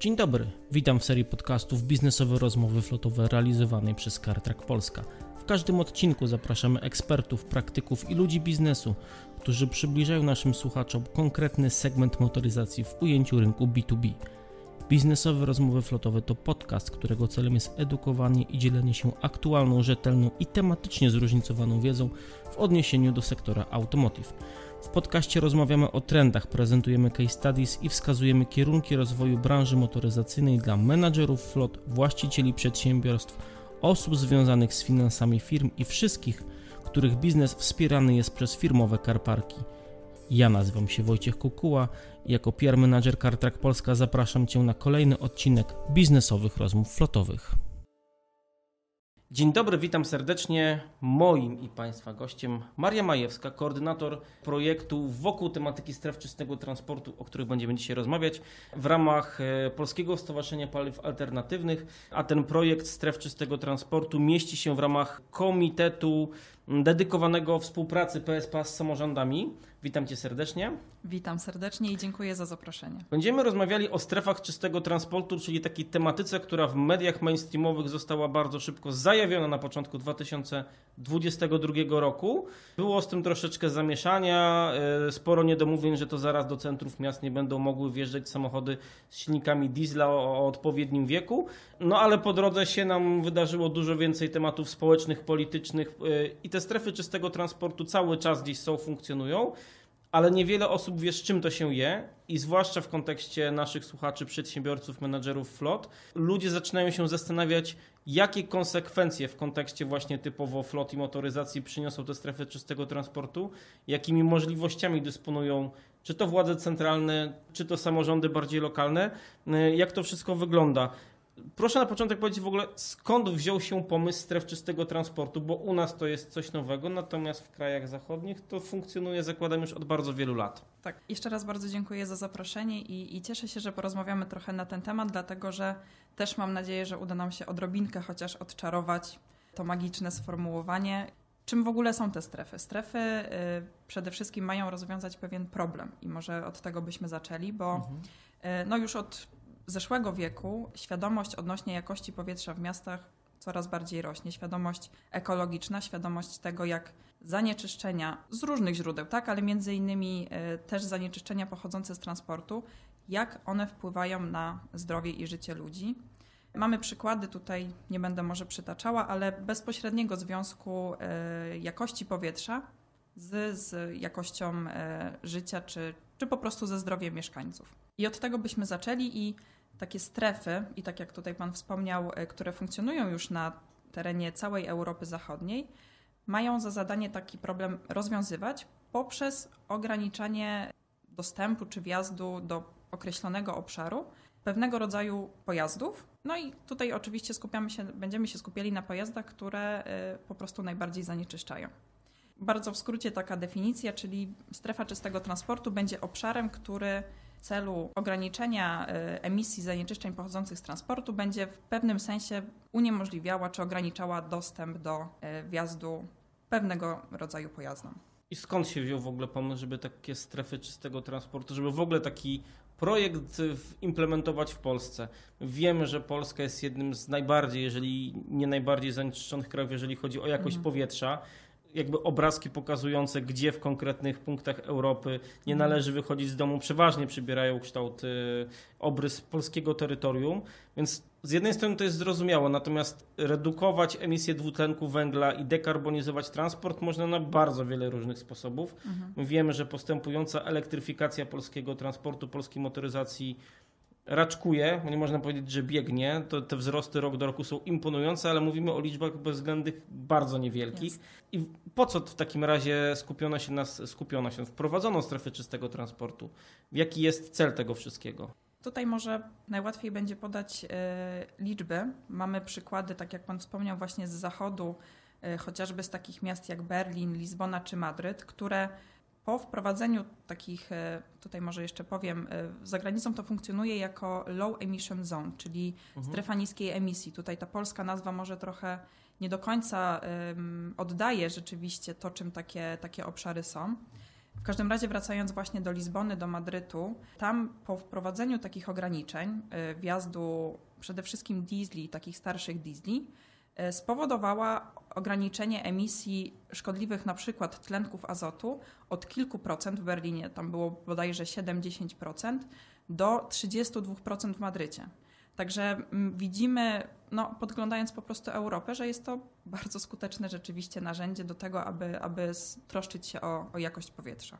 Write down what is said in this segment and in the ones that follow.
Dzień dobry, witam w serii podcastów Biznesowe Rozmowy Flotowe realizowanej przez CarTrack Polska. W każdym odcinku zapraszamy ekspertów, praktyków i ludzi biznesu, którzy przybliżają naszym słuchaczom konkretny segment motoryzacji w ujęciu rynku B2B. Biznesowe Rozmowy Flotowe to podcast, którego celem jest edukowanie i dzielenie się aktualną, rzetelną i tematycznie zróżnicowaną wiedzą w odniesieniu do sektora automotive. W podcaście rozmawiamy o trendach, prezentujemy case studies i wskazujemy kierunki rozwoju branży motoryzacyjnej dla menadżerów flot, właścicieli przedsiębiorstw, osób związanych z finansami firm i wszystkich, których biznes wspierany jest przez firmowe karparki. Ja nazywam się Wojciech Kukuła i jako PR Manager CarTrack Polska zapraszam Cię na kolejny odcinek biznesowych rozmów flotowych. Dzień dobry, witam serdecznie. Moim i Państwa gościem Maria Majewska, koordynator projektu wokół tematyki stref czystego transportu, o których będziemy dzisiaj rozmawiać w ramach e, Polskiego Stowarzyszenia Paliw Alternatywnych, a ten projekt stref czystego transportu mieści się w ramach Komitetu dedykowanego współpracy PSPA z samorządami. Witam Cię serdecznie. Witam serdecznie i dziękuję za zaproszenie. Będziemy rozmawiali o strefach czystego transportu, czyli takiej tematyce, która w mediach mainstreamowych została bardzo szybko zajawiona na początku 2022 roku. Było z tym troszeczkę zamieszania, e, sporo niedomówień, że to zaraz do centrów miast nie będą mogły wjeżdżać samochody z silnikami diesla o odpowiednim wieku. No ale po drodze się nam wydarzyło dużo więcej tematów społecznych, politycznych e, i te strefy czystego transportu cały czas gdzieś są, funkcjonują ale niewiele osób wie, z czym to się je i zwłaszcza w kontekście naszych słuchaczy, przedsiębiorców, menadżerów flot, ludzie zaczynają się zastanawiać, jakie konsekwencje w kontekście właśnie typowo flot i motoryzacji przyniosą te strefy czystego transportu, jakimi możliwościami dysponują czy to władze centralne, czy to samorządy bardziej lokalne, jak to wszystko wygląda. Proszę na początek powiedzieć w ogóle, skąd wziął się pomysł stref czystego transportu, bo u nas to jest coś nowego, natomiast w krajach zachodnich to funkcjonuje, zakładam, już od bardzo wielu lat. Tak, jeszcze raz bardzo dziękuję za zaproszenie i, i cieszę się, że porozmawiamy trochę na ten temat, dlatego że też mam nadzieję, że uda nam się odrobinkę chociaż odczarować to magiczne sformułowanie. Czym w ogóle są te strefy? Strefy y, przede wszystkim mają rozwiązać pewien problem i może od tego byśmy zaczęli, bo mhm. y, no już od zeszłego wieku świadomość odnośnie jakości powietrza w miastach coraz bardziej rośnie. Świadomość ekologiczna, świadomość tego, jak zanieczyszczenia z różnych źródeł, tak, ale między innymi e, też zanieczyszczenia pochodzące z transportu, jak one wpływają na zdrowie i życie ludzi. Mamy przykłady tutaj, nie będę może przytaczała, ale bezpośredniego związku e, jakości powietrza z, z jakością e, życia, czy, czy po prostu ze zdrowiem mieszkańców. I od tego byśmy zaczęli i takie strefy, i tak jak tutaj Pan wspomniał, e, które funkcjonują już na terenie całej Europy Zachodniej, mają za zadanie taki problem rozwiązywać poprzez ograniczanie dostępu czy wjazdu do określonego obszaru pewnego rodzaju pojazdów. No i tutaj oczywiście skupiamy się, będziemy się skupiali na pojazdach, które e, po prostu najbardziej zanieczyszczają. Bardzo w skrócie taka definicja, czyli strefa czystego transportu będzie obszarem, który celu ograniczenia e, emisji zanieczyszczeń pochodzących z transportu będzie w pewnym sensie uniemożliwiała czy ograniczała dostęp do e, wjazdu pewnego rodzaju pojazdom. I skąd się wziął w ogóle pomysł, żeby takie strefy czystego transportu, żeby w ogóle taki projekt implementować w Polsce? Wiemy, że Polska jest jednym z najbardziej, jeżeli nie najbardziej zanieczyszczonych krajów, jeżeli chodzi o jakość mhm. powietrza jakby obrazki pokazujące, gdzie w konkretnych punktach Europy nie należy wychodzić z domu, przeważnie przybierają kształt y, obrys polskiego terytorium. Więc z jednej strony to jest zrozumiałe, natomiast redukować emisję dwutlenku węgla i dekarbonizować transport można na bardzo wiele różnych sposobów. Mhm. Wiemy, że postępująca elektryfikacja polskiego transportu, polskiej motoryzacji raczkuje, nie można powiedzieć, że biegnie. To, te wzrosty rok do roku są imponujące, ale mówimy o liczbach bezwzględnych bardzo niewielkich. Yes. I po co w takim razie skupiono się, nas, skupiono się, wprowadzono strefy czystego transportu? Jaki jest cel tego wszystkiego? Tutaj może najłatwiej będzie podać y, liczby. Mamy przykłady, tak jak Pan wspomniał, właśnie z zachodu, y, chociażby z takich miast jak Berlin, Lizbona czy Madryt, które po wprowadzeniu takich, e, tutaj może jeszcze powiem, e, za granicą to funkcjonuje jako low emission zone, czyli mhm. strefa niskiej emisji. Tutaj ta polska nazwa może trochę nie do końca oddaje rzeczywiście to, czym takie, takie obszary są. W każdym razie wracając właśnie do Lizbony, do Madrytu, tam po wprowadzeniu takich ograniczeń y, wjazdu przede wszystkim diesli, takich starszych diesli, spowodowała ograniczenie emisji szkodliwych na przykład tlenków azotu od kilku procent w Berlinie, tam było bodajże 7-10%, do 32% w Madrycie. Także mm, widzimy, no, podglądając po prostu Europę, że jest to bardzo skuteczne rzeczywiście narzędzie do tego, aby, aby troszczyć się o, o jakość powietrza.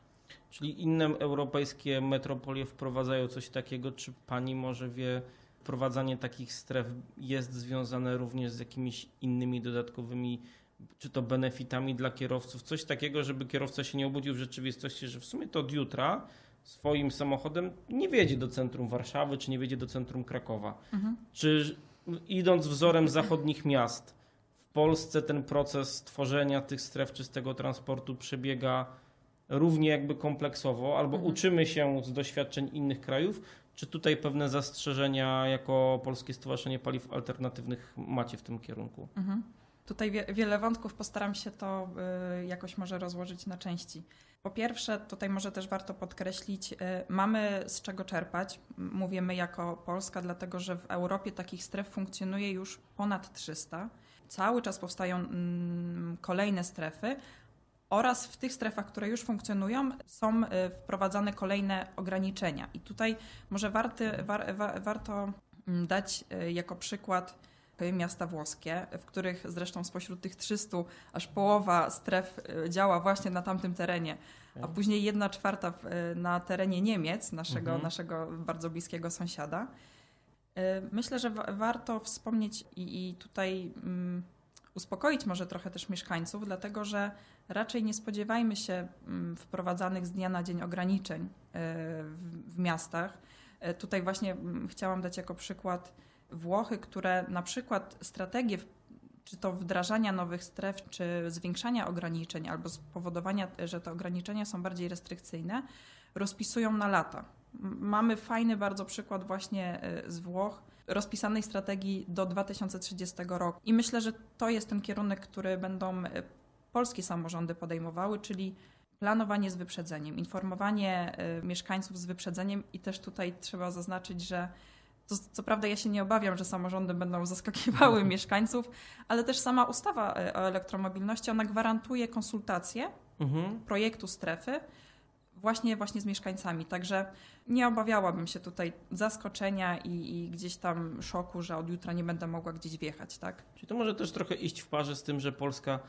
Czyli inne europejskie metropolie wprowadzają coś takiego? Czy pani może wie, wprowadzanie takich stref jest związane również z jakimiś innymi dodatkowymi, czy to benefitami dla kierowców? Coś takiego, żeby kierowca się nie obudził w rzeczywistości, że w sumie to od jutra swoim samochodem nie wiedzie do centrum Warszawy, czy nie wiedzie do centrum Krakowa. Mhm. Czy idąc wzorem zachodnich miast, w Polsce ten proces tworzenia tych stref czystego transportu przebiega równie jakby kompleksowo, albo mhm. uczymy się z doświadczeń innych krajów, czy tutaj pewne zastrzeżenia jako Polskie Stowarzyszenie Paliw Alternatywnych macie w tym kierunku? Mhm. Tutaj wie, wiele wątków, postaram się to y, jakoś może rozłożyć na części. Po pierwsze, tutaj może też warto podkreślić, y, mamy z czego czerpać. Mówimy jako Polska, dlatego że w Europie takich stref funkcjonuje już ponad 300. Cały czas powstają mm, kolejne strefy, oraz w tych strefach, które już funkcjonują, są y, wprowadzane kolejne ograniczenia. I tutaj może warty, war, war, warto mm, dać jako przykład miasta włoskie, w których zresztą spośród tych 300 aż połowa stref działa właśnie na tamtym terenie, a później jedna czwarta na terenie Niemiec, naszego, mhm. naszego bardzo bliskiego sąsiada. Myślę, że warto wspomnieć i, i tutaj um, uspokoić może trochę też mieszkańców, dlatego że raczej nie spodziewajmy się um, wprowadzanych z dnia na dzień ograniczeń w, w miastach. Tutaj właśnie um, chciałam dać jako przykład Włochy, które na przykład strategie czy to wdrażania nowych stref, czy zwiększania ograniczeń, albo spowodowania, że te ograniczenia są bardziej restrykcyjne, rozpisują na lata. Mamy fajny bardzo przykład właśnie e, z Włoch, rozpisanej strategii do 2030 roku. I myślę, że to jest ten kierunek, który będą e, polskie samorządy podejmowały, czyli planowanie z wyprzedzeniem, informowanie e, mieszkańców z wyprzedzeniem i też tutaj trzeba zaznaczyć, że to, co prawda ja się nie obawiam, że samorządy będą zaskakiwały mieszkańców, ale też sama ustawa e, o elektromobilności, ona gwarantuje konsultacje mhm. projektu strefy właśnie, właśnie z mieszkańcami. Także nie obawiałabym się tutaj zaskoczenia i, i, gdzieś tam szoku, że od jutra nie będę mogła gdzieś wjechać, tak? Czyli to może też trochę iść w parze z tym, że Polska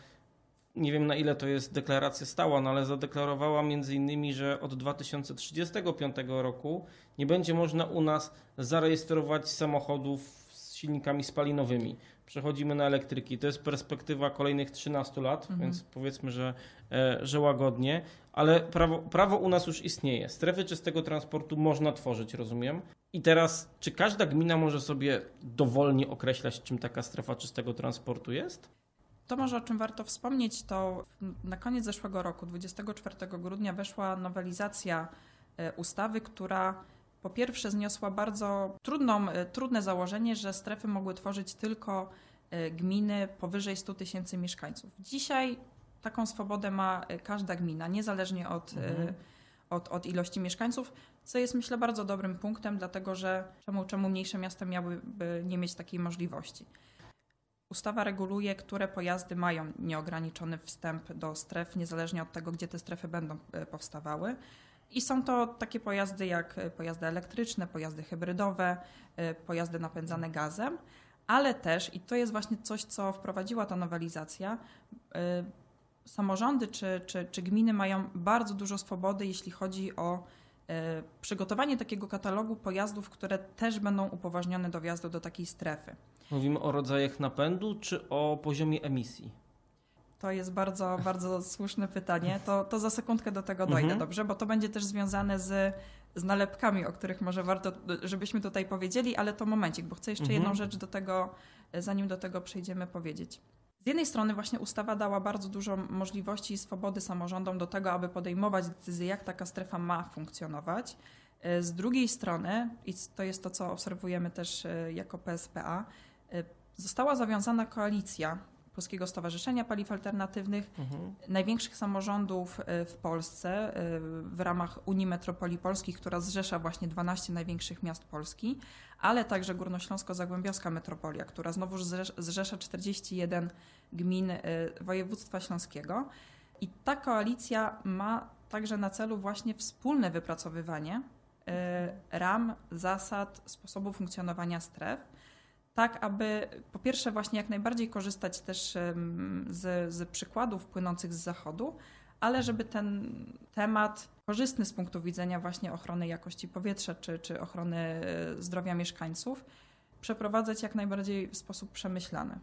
nie wiem na ile to jest deklaracja stała, no ale zadeklarowała między innymi, że od 2035 roku nie będzie można u nas zarejestrować samochodów z silnikami spalinowymi. Przechodzimy na elektryki. To jest perspektywa kolejnych 13 lat, mhm. więc powiedzmy, że, e, że łagodnie, ale prawo, prawo u nas już istnieje. Strefy czystego transportu można tworzyć, rozumiem. I teraz, czy każda gmina może sobie dowolnie określać, czym taka strefa czystego transportu jest? To może o czym warto wspomnieć, to na koniec zeszłego roku, 24 grudnia, weszła nowelizacja e, ustawy, która po pierwsze zniosła bardzo trudną, e, trudne założenie, że strefy mogły tworzyć tylko gminy powyżej 100 tysięcy mieszkańców. Dzisiaj taką swobodę ma każda gmina, niezależnie od, mhm. od, od ilości mieszkańców, co jest myślę bardzo dobrym punktem, dlatego że czemu, czemu mniejsze miasta miałyby nie mieć takiej możliwości. Ustawa reguluje, które pojazdy mają nieograniczony wstęp do stref, niezależnie od tego, gdzie te strefy będą e, powstawały. I są to takie pojazdy jak e, pojazdy elektryczne, pojazdy hybrydowe, e, pojazdy napędzane gazem, ale też, i to jest właśnie coś, co wprowadziła ta nowelizacja, samorządy czy, czy, czy gminy mają bardzo dużo swobody, jeśli chodzi o przygotowanie takiego katalogu pojazdów, które też będą upoważnione do wjazdu do takiej strefy. Mówimy o rodzajach napędu czy o poziomie emisji? To jest bardzo, bardzo słuszne pytanie. To, to za sekundkę do tego dojdę, mhm. dobrze? Bo to będzie też związane z, z nalepkami, o których może warto, żebyśmy tutaj powiedzieli, ale to momencik, bo chcę jeszcze mhm. jedną rzecz do tego, zanim do tego przejdziemy, powiedzieć. Z jednej strony właśnie ustawa dała bardzo dużo możliwości i swobody samorządom do tego, aby podejmować decyzje, jak taka strefa ma funkcjonować. Z drugiej strony, i to jest to, co obserwujemy też e, jako PSPA, została zawiązana koalicja Polskiego Stowarzyszenia Paliw Alternatywnych, mhm. największych samorządów e, w Polsce e, w ramach Unii Metropolii Polskich, która zrzesza właśnie 12 największych miast Polski, ale także Górnośląsko-Zagłębiowska Metropolia, która znowu zrzesza 41 gmin e, województwa śląskiego. I ta koalicja ma także na celu właśnie wspólne wypracowywanie ram, zasad, sposobu funkcjonowania stref tak aby po pierwsze właśnie jak najbardziej korzystać też z, z przykładów płynących z zachodu, ale żeby ten temat korzystny z punktu widzenia właśnie ochrony jakości powietrza czy, czy ochrony e, zdrowia mieszkańców przeprowadzać jak najbardziej w sposób przemyślany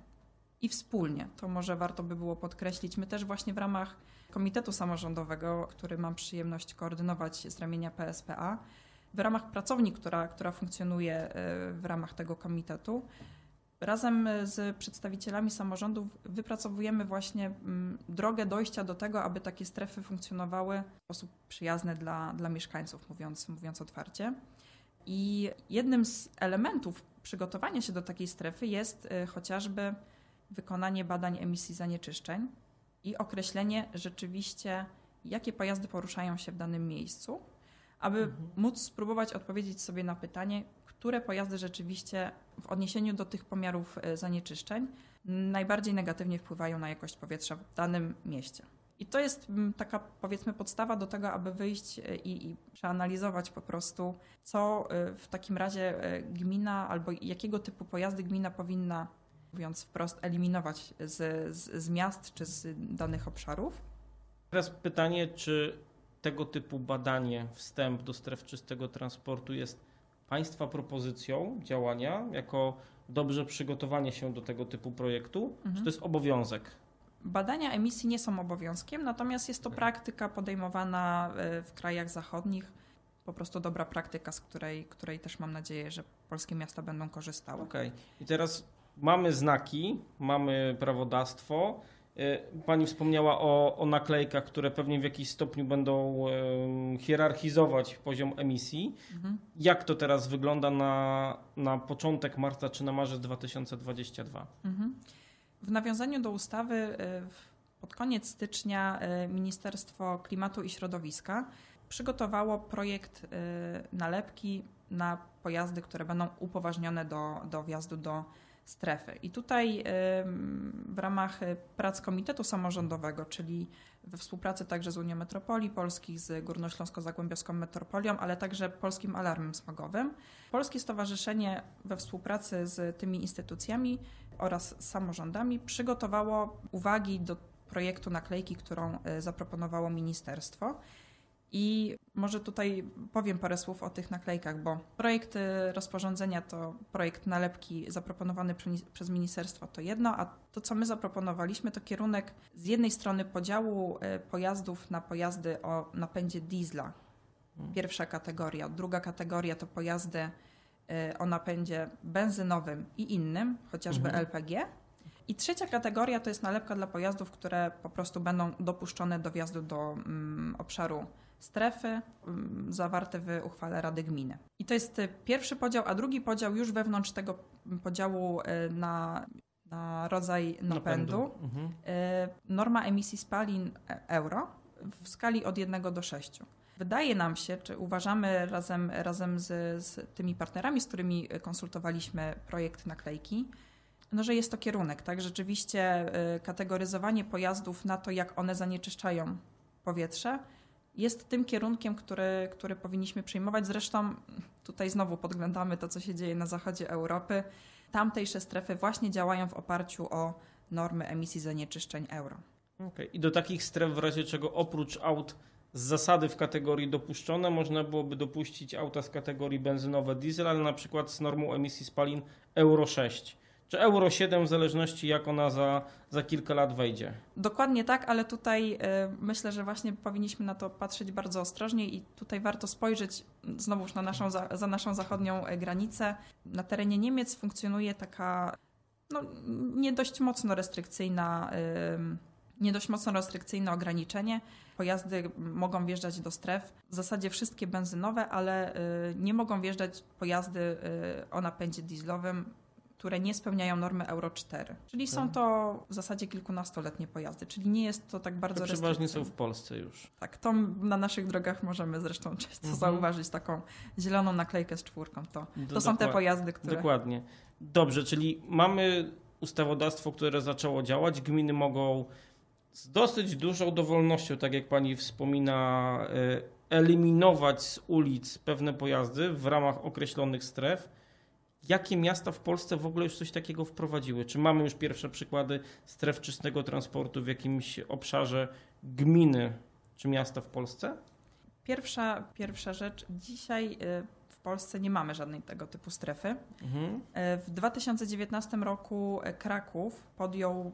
i wspólnie. To może warto by było podkreślić. My też właśnie w ramach Komitetu Samorządowego, który mam przyjemność koordynować z ramienia PSPA, w ramach pracowni, która, która funkcjonuje e, w ramach tego komitetu. Razem z przedstawicielami samorządów wypracowujemy właśnie mm, drogę dojścia do tego, aby takie strefy funkcjonowały w sposób przyjazny dla, dla mieszkańców, mówiąc, mówiąc otwarcie. I jednym z elementów przygotowania się do takiej strefy jest e, chociażby wykonanie badań emisji zanieczyszczeń i określenie rzeczywiście, jakie pojazdy poruszają się w danym miejscu aby mhm. móc spróbować odpowiedzieć sobie na pytanie, które pojazdy rzeczywiście w odniesieniu do tych pomiarów e, zanieczyszczeń najbardziej negatywnie wpływają na jakość powietrza w danym mieście. I to jest taka, powiedzmy, podstawa do tego, aby wyjść e, i, i, przeanalizować po prostu, co e, w takim razie gmina albo jakiego typu pojazdy gmina powinna, mówiąc wprost, eliminować z, z, z miast czy z danych obszarów. Teraz pytanie, czy tego typu badanie, wstęp do stref czystego transportu jest Państwa propozycją działania jako dobrze przygotowanie się do tego typu projektu, mhm. czy to jest obowiązek? Badania emisji nie są obowiązkiem, natomiast jest to okay. praktyka podejmowana e, w krajach zachodnich. Po prostu dobra praktyka, z której, której też mam nadzieję, że polskie miasta będą korzystały. Okej. Okay. I teraz mamy znaki, mamy prawodawstwo. E, pani wspomniała o, o, naklejkach, które pewnie w jakiś stopniu będą hierarchizować poziom emisji. Mhm. Jak to teraz wygląda na, na początek marca czy na marzec 2022? Mhm. W nawiązaniu do ustawy e, pod koniec stycznia e, Ministerstwo Klimatu i Środowiska przygotowało projekt nalepki na pojazdy, które będą upoważnione do, do wjazdu do strefy. I tutaj w ramach prac Komitetu Samorządowego, czyli we współpracy także z Unią Metropolii Polskich, z Górnośląsko-Zagłębiowską Metropolią, ale także Polskim Alarmem Smogowym, Polskie Stowarzyszenie we współpracy z tymi instytucjami oraz samorządami przygotowało uwagi do projektu naklejki, którą e, zaproponowało ministerstwo. I może tutaj powiem parę słów o tych naklejkach, bo projekt rozporządzenia to projekt nalepki zaproponowany przez ministerstwo to jedno, a to, co my zaproponowaliśmy, to kierunek z jednej strony podziału y, pojazdów na pojazdy o napędzie diesla. Hmm. Pierwsza kategoria. Druga kategoria to pojazdy y, o napędzie benzynowym i innym, chociażby mhm. LPG. I trzecia kategoria to jest nalepka dla pojazdów, które po prostu będą dopuszczone do wjazdu do um, obszaru strefy mm, zawarte w uchwale Rady Gminy. I to jest y, pierwszy podział, a drugi podział już wewnątrz tego podziału y, na, na rodzaj napędu. napędu. Mhm. Y, norma emisji spalin euro w skali od 1 do 6. Wydaje nam się, czy uważamy razem, razem z, z tymi partnerami, z którymi konsultowaliśmy projekt naklejki, no, że jest to kierunek, tak? Rzeczywiście kategoryzowanie pojazdów na to, jak one zanieczyszczają powietrze, jest tym kierunkiem, który, który powinniśmy przyjmować. Zresztą tutaj znowu podglądamy to, co się dzieje na zachodzie Europy. Tamtejsze strefy właśnie działają w oparciu o normy emisji zanieczyszczeń euro. Okay. I do takich stref w razie czego oprócz aut z zasady w kategorii dopuszczone można byłoby dopuścić auta z kategorii benzynowe diesel, ale na przykład z normą emisji spalin Euro 6 czy Euro 7 w zależności jak ona za, za kilka lat wejdzie. Dokładnie tak, ale tutaj y, myślę, że właśnie powinniśmy na to patrzeć bardzo ostrożnie i tutaj warto spojrzeć znowuż na naszą, za, naszą zachodnią e, granicę. Na terenie Niemiec funkcjonuje taka no, nie dość mocno restrykcyjna y, nie dość mocno restrykcyjne ograniczenie. Pojazdy mogą wjeżdżać do stref, w zasadzie wszystkie benzynowe, ale y, nie mogą wjeżdżać pojazdy o napędzie dieslowym które nie spełniają normy Euro 4. Czyli są to w zasadzie kilkunastoletnie pojazdy, czyli nie jest to tak bardzo To przeważnie są w Polsce już. Tak, to na naszych drogach możemy zresztą często Mhm. zauważyć taką zieloną naklejkę z czwórką. To, to są te pojazdy, które... Dokładnie. Dobrze, czyli mamy ustawodawstwo, które zaczęło działać. Gminy mogą z dosyć dużą dowolnością, tak jak pani wspomina, e, eliminować z ulic pewne pojazdy w ramach określonych stref. Jakie miasta w Polsce w ogóle już coś takiego wprowadziły? Czy mamy już pierwsze przykłady stref czystego transportu w jakimś obszarze gminy czy miasta w Polsce? Pierwsza, pierwsza rzecz, dzisiaj y, w Polsce nie mamy żadnej tego typu strefy. Mhm. E, W 2019 roku e, Kraków podjął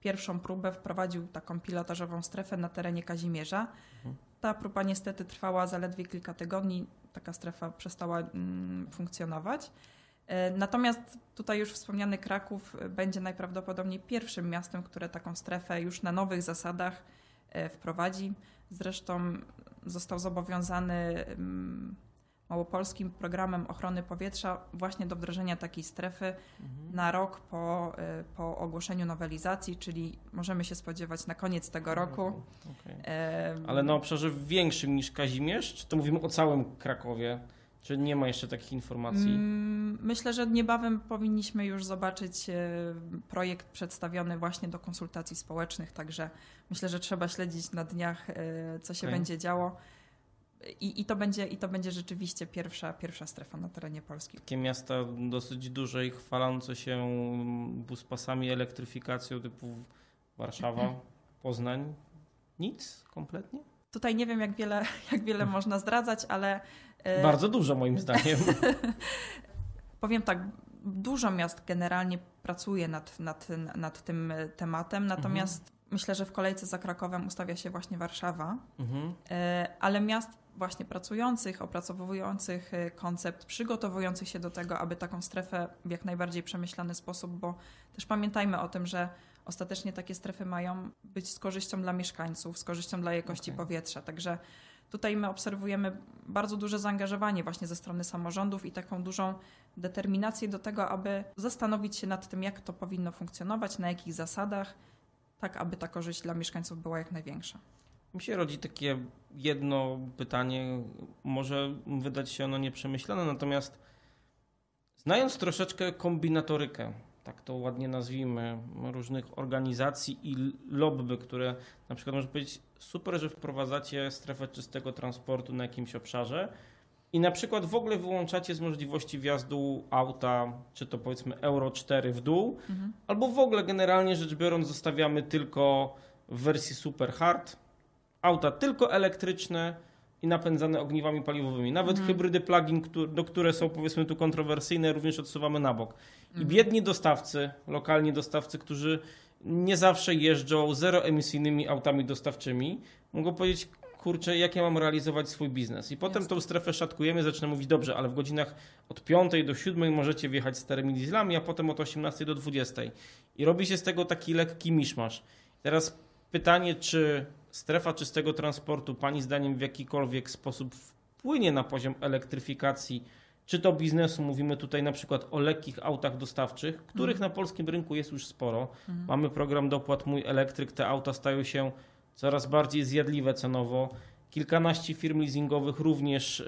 pierwszą próbę, wprowadził taką pilotażową strefę na terenie Kazimierza. Mhm. Ta próba niestety trwała zaledwie kilka tygodni. Taka strefa przestała mm, funkcjonować. E, Natomiast tutaj już wspomniany Kraków e, będzie najprawdopodobniej pierwszym miastem, które taką strefę już na nowych zasadach e, wprowadzi. Zresztą został zobowiązany mm, małopolskim programem ochrony powietrza właśnie do wdrożenia takiej strefy Mhm. na rok po, po ogłoszeniu nowelizacji, czyli możemy się spodziewać na koniec tego roku. Okej. Em, Ale na obszarze większym niż Kazimierz? Czy to mówimy o całym Krakowie? Czy nie ma jeszcze takich informacji? Mm, Myślę, że niebawem powinniśmy już zobaczyć e, projekt przedstawiony właśnie do konsultacji społecznych, także myślę, że trzeba śledzić na dniach, e, co się Okej. będzie działo. I, i, to będzie, I to będzie rzeczywiście pierwsza, pierwsza strefa na terenie Polski. Takie miasta dosyć duże i chwalące się buspasami, elektryfikacją typu Warszawa, Poznań. Nic kompletnie? Tutaj nie wiem, jak wiele, jak wiele można zdradzać, ale e, Bardzo dużo moim zdaniem. Powiem tak, dużo miast generalnie pracuje nad, nad, nad tym tematem, natomiast myślę, że w kolejce za Krakowem ustawia się właśnie Warszawa, Mhm. E, ale miast właśnie pracujących, opracowujących e, koncept, przygotowujących się do tego, aby taką strefę w jak najbardziej przemyślany sposób, bo też pamiętajmy o tym, że ostatecznie takie strefy mają być z korzyścią dla mieszkańców, z korzyścią dla jakości Okej. powietrza. Także tutaj my obserwujemy bardzo duże zaangażowanie właśnie ze strony samorządów i taką dużą determinację do tego, aby zastanowić się nad tym, jak to powinno funkcjonować, na jakich zasadach, tak aby ta korzyść dla mieszkańców była jak największa. Mi się rodzi takie jedno pytanie, może wydać się ono nieprzemyślane, natomiast znając troszeczkę kombinatorykę, tak to ładnie nazwijmy, różnych organizacji i lobby, które na przykład można powiedzieć, super, że wprowadzacie strefę czystego transportu na jakimś obszarze i na przykład w ogóle wyłączacie z możliwości wjazdu auta, czy to powiedzmy Euro 4 w dół, Mhm. Albo w ogóle generalnie rzecz biorąc zostawiamy tylko w wersji super hard auta tylko elektryczne i napędzane ogniwami paliwowymi. Nawet Mhm. hybrydy plug-in, do które są powiedzmy tu kontrowersyjne, również odsuwamy na bok. I Mhm. biedni dostawcy, lokalni dostawcy, którzy nie zawsze jeżdżą zeroemisyjnymi autami dostawczymi, mogą powiedzieć, kurczę, jak ja mam realizować swój biznes. I potem Jasne. tą strefę szatkujemy, zaczynamy mówić, dobrze, ale w godzinach od 5 do 7 możecie wjechać starymi dieslami, a potem od 18 do 20. I robi się z tego taki lekki miszmasz. Teraz pytanie, czy strefa czystego transportu Pani zdaniem w jakikolwiek sposób wpłynie na poziom elektryfikacji, czy to biznesu, mówimy tutaj na przykład o lekkich autach dostawczych, których na polskim rynku jest już sporo. Mhm. Mamy program dopłat Mój Elektryk, te auta stają się coraz bardziej zjadliwe cenowo. Kilkanaście firm leasingowych również e,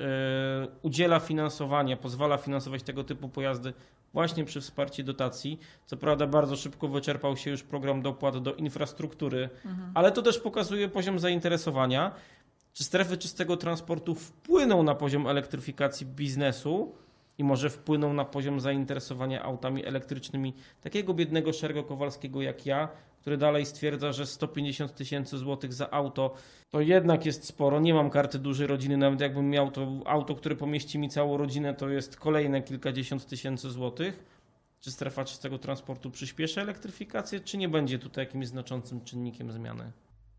udziela finansowania, pozwala finansować tego typu pojazdy właśnie przy wsparciu dotacji. Co prawda bardzo szybko wyczerpał się już program dopłat do infrastruktury, Mhm. ale to też pokazuje poziom zainteresowania. Czy strefy czystego transportu wpłyną na poziom elektryfikacji biznesu i może wpłyną na poziom zainteresowania autami elektrycznymi takiego biednego Szergo Kowalskiego jak ja, który dalej stwierdza, że 150 tysięcy złotych za auto to jednak jest sporo. Nie mam karty dużej rodziny, nawet jakbym miał to auto, które pomieści mi całą rodzinę, to jest kolejne kilkadziesiąt tysięcy złotych. Czy strefa czystego transportu przyspieszy elektryfikację, czy nie będzie tutaj jakimś znaczącym czynnikiem zmiany?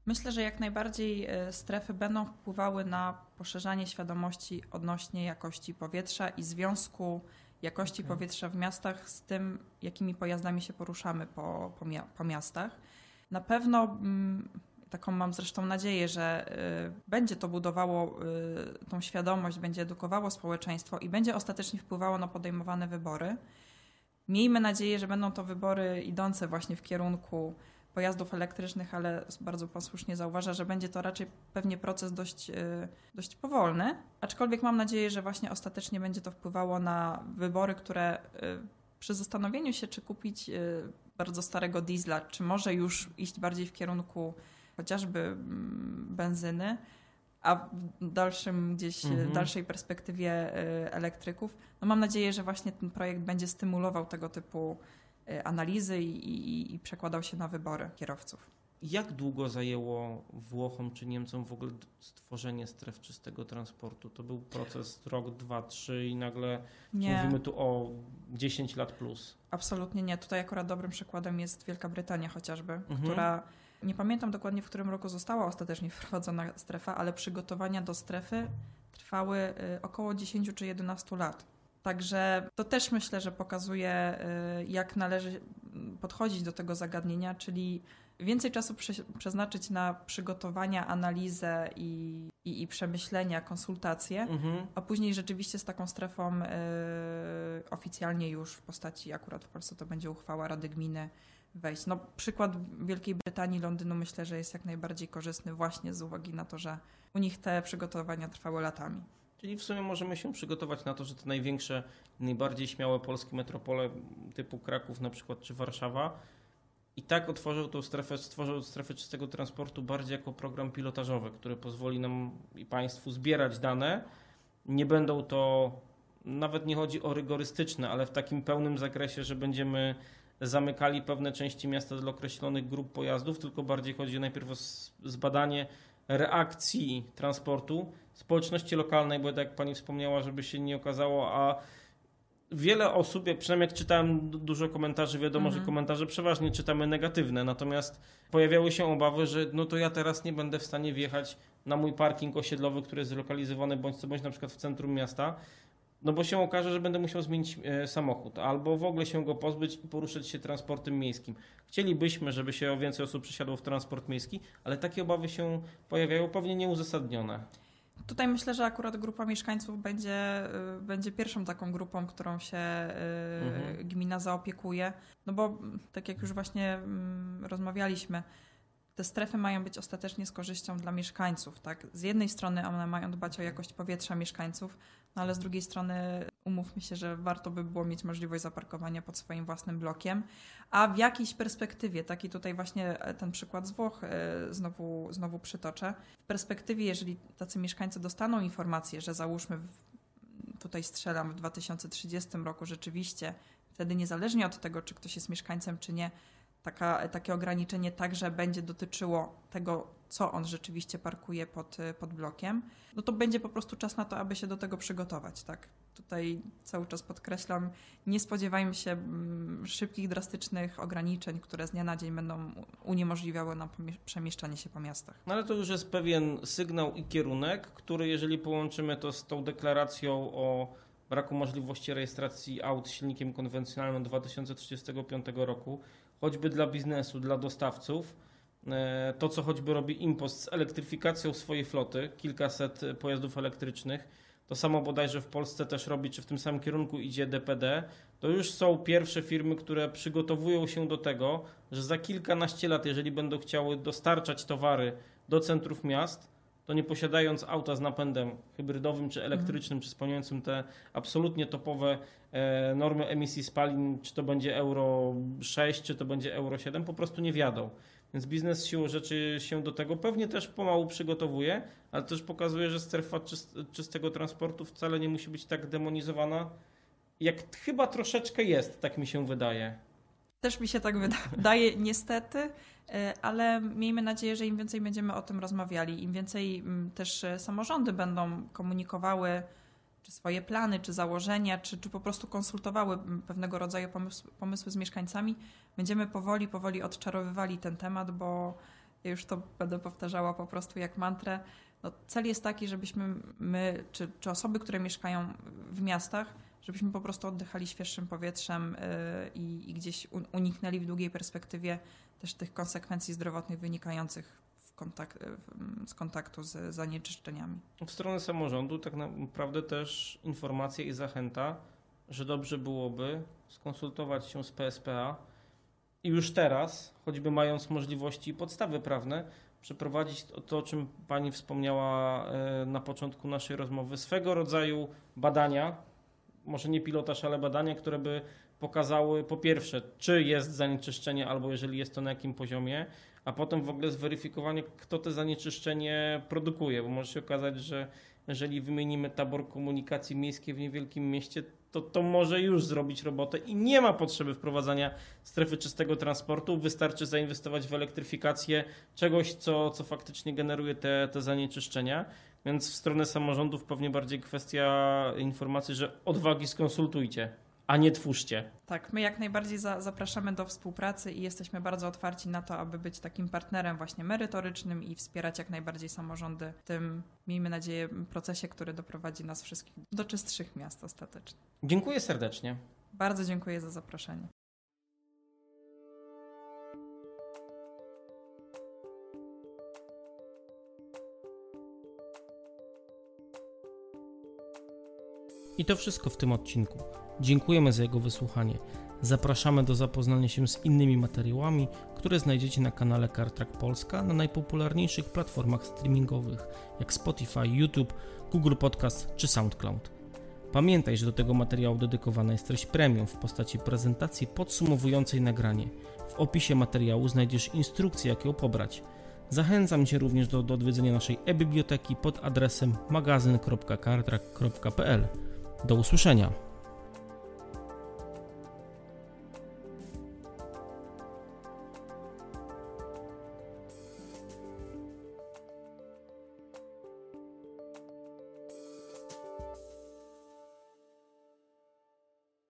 Myślę, że jak najbardziej e, strefy będą wpływały na poszerzanie świadomości odnośnie jakości powietrza i związku jakości Okej. powietrza w miastach z tym, jakimi pojazdami się poruszamy po, po, po miastach. Na pewno mm, taką mam zresztą nadzieję, że y, będzie to budowało y, tą świadomość, będzie edukowało społeczeństwo i będzie ostatecznie wpływało na podejmowane wybory. Miejmy nadzieję, że będą to wybory idące właśnie w kierunku pojazdów elektrycznych, ale bardzo posłusznie zauważa, że będzie to raczej pewnie proces dość, y, dość powolny. Aczkolwiek mam nadzieję, że właśnie ostatecznie będzie to wpływało na wybory, które y, przy zastanowieniu się, czy kupić y, bardzo starego diesla, czy może już iść bardziej w kierunku chociażby mm, benzyny, a w dalszym gdzieś, mhm. dalszej perspektywie elektryków. No mam nadzieję, że właśnie ten projekt będzie stymulował tego typu analizy i, i, i przekładał się na wybory kierowców. Jak długo zajęło Włochom czy Niemcom w ogóle stworzenie stref czystego transportu? To był proces rok, dwa, trzy i nagle nie. mówimy tu o 10 lat plus. Absolutnie nie. Tutaj akurat dobrym przykładem jest Wielka Brytania chociażby, mhm. która nie pamiętam dokładnie, w którym roku została ostatecznie wprowadzona strefa, ale przygotowania do strefy trwały y, około 10 czy 11 lat. Także to też myślę, że pokazuje, y, jak należy podchodzić do tego zagadnienia, czyli więcej czasu przeznaczyć na przygotowania, analizę i, i, i przemyślenia, konsultacje, mhm. a później rzeczywiście z taką strefą y, oficjalnie już w postaci, akurat w Polsce to będzie uchwała Rady Gminy, wejść. No, przykład Wielkiej Brytanii, Londynu myślę, że jest jak najbardziej korzystny właśnie z uwagi na to, że u nich te przygotowania trwały latami. Czyli w sumie możemy się przygotować na to, że te największe, najbardziej śmiałe polskie metropole typu Kraków na przykład czy Warszawa i tak otworzył tą strefę, stworzył strefę czystego transportu bardziej jako program pilotażowy, który pozwoli nam i Państwu zbierać dane. Nie będą to, nawet nie chodzi o rygorystyczne, ale w takim pełnym zakresie, że będziemy zamykali pewne części miasta dla określonych grup pojazdów, tylko bardziej chodzi najpierw o zbadanie reakcji transportu, społeczności lokalnej, bo tak jak pani wspomniała, żeby się nie okazało, a wiele osób, ja przynajmniej jak czytałem dużo komentarzy, wiadomo, mhm. że komentarze przeważnie czytamy negatywne, natomiast pojawiały się obawy, że no to ja teraz nie będę w stanie wjechać na mój parking osiedlowy, który jest zlokalizowany bądź co bądź na przykład w centrum miasta, no bo się okaże, że będę musiał zmienić e, samochód, albo w ogóle się go pozbyć i poruszać się transportem miejskim. Chcielibyśmy, żeby się więcej osób przesiadło w transport miejski, ale takie obawy się pojawiają pewnie nieuzasadnione. Tutaj myślę, że akurat grupa mieszkańców będzie, y, będzie pierwszą taką grupą, którą się y, mhm. gmina zaopiekuje. No bo tak jak już właśnie mm, rozmawialiśmy, te strefy mają być ostatecznie z korzyścią dla mieszkańców. Tak? Z jednej strony one mają dbać o jakość powietrza mieszkańców, no ale z drugiej strony umówmy się, że warto by było mieć możliwość zaparkowania pod swoim własnym blokiem, a w jakiejś perspektywie, taki tutaj właśnie e, ten przykład z Włoch e, znowu, znowu przytoczę, w perspektywie, jeżeli tacy mieszkańcy dostaną informację, że załóżmy tutaj strzelam w 2030 roku rzeczywiście, wtedy niezależnie od tego, czy ktoś jest mieszkańcem, czy nie, taka, takie ograniczenie także będzie dotyczyło tego, co on rzeczywiście parkuje pod, pod blokiem, no to będzie po prostu czas na to, aby się do tego przygotować. Tak? Tutaj cały czas podkreślam, nie spodziewajmy się mm, szybkich, drastycznych ograniczeń, które z dnia na dzień będą uniemożliwiały nam przemieszczanie się po miastach. No ale to już jest pewien sygnał i kierunek, który jeżeli połączymy to z tą deklaracją o braku możliwości rejestracji aut silnikiem konwencjonalnym 2035 roku, choćby dla biznesu, dla dostawców. E, to, co choćby robi Impost z elektryfikacją swojej floty, kilkaset pojazdów elektrycznych, to samo bodajże w Polsce też robi, czy w tym samym kierunku idzie DPD, to już są pierwsze firmy, które przygotowują się do tego, że za kilkanaście lat, jeżeli będą chciały dostarczać towary do centrów miast, to nie posiadając auta z napędem hybrydowym czy elektrycznym, czy spełniającym te absolutnie topowe e, normy emisji spalin, czy to będzie Euro 6, czy to będzie Euro 7, po prostu nie wiadą. Więc biznes siłą rzeczy się do tego pewnie też pomału przygotowuje, ale też pokazuje, że strefa czystego transportu wcale nie musi być tak demonizowana, jak chyba troszeczkę jest, tak mi się wydaje. Też mi się tak wydaje, niestety, ale miejmy nadzieję, że im więcej będziemy o tym rozmawiali, im więcej mm, też e, samorządy będą komunikowały czy swoje plany, czy założenia, czy, czy po prostu konsultowały mm, pewnego rodzaju pomysły, pomysły z mieszkańcami, będziemy powoli, powoli odczarowywali ten temat, bo ja już to będę powtarzała po prostu jak mantrę. No, cel jest taki, żebyśmy my, czy, czy osoby, które mieszkają w miastach, żebyśmy po prostu oddychali świeższym powietrzem y, i, i gdzieś uniknęli w długiej perspektywie też tych konsekwencji zdrowotnych wynikających kontakt, z kontaktu z zanieczyszczeniami. W stronę samorządu tak naprawdę też informacja i zachęta, że dobrze byłoby skonsultować się z PSPA i już teraz, choćby mając możliwości i podstawy prawne, przeprowadzić to, to, o czym Pani wspomniała e, na początku naszej rozmowy, swego rodzaju badania, może nie pilotaż, ale badania, które by pokazały po pierwsze, czy jest zanieczyszczenie, albo jeżeli jest to na jakim poziomie, a potem w ogóle zweryfikowanie, kto to zanieczyszczenie produkuje, bo może się okazać, że jeżeli wymienimy tabor komunikacji miejskiej w niewielkim mieście, to to może już zrobić robotę i nie ma potrzeby wprowadzania strefy czystego transportu. Wystarczy zainwestować w elektryfikację czegoś, co, co faktycznie generuje te, te zanieczyszczenia. Więc w stronę samorządów pewnie bardziej kwestia informacji, że odwagi skonsultujcie a nie twórzcie. Tak, my jak najbardziej za, zapraszamy do współpracy i jesteśmy bardzo otwarci na to, aby być takim partnerem właśnie merytorycznym i wspierać jak najbardziej samorządy w tym, miejmy nadzieję, procesie, który doprowadzi nas wszystkich do czystszych miast ostatecznie. Dziękuję serdecznie. Bardzo dziękuję za zaproszenie. I to wszystko w tym odcinku. Dziękujemy za jego wysłuchanie. Zapraszamy do zapoznania się z innymi materiałami, które znajdziecie na kanale CarTrack Polska na najpopularniejszych platformach streamingowych jak Spotify, YouTube, Google Podcast czy SoundCloud. Pamiętaj, że do tego materiału dedykowana jest treść premium w postaci prezentacji podsumowującej nagranie. W opisie materiału znajdziesz instrukcję, jak ją pobrać. Zachęcam Cię również do, do odwiedzenia naszej e-biblioteki pod adresem magazyn.cartrack.pl. Do usłyszenia.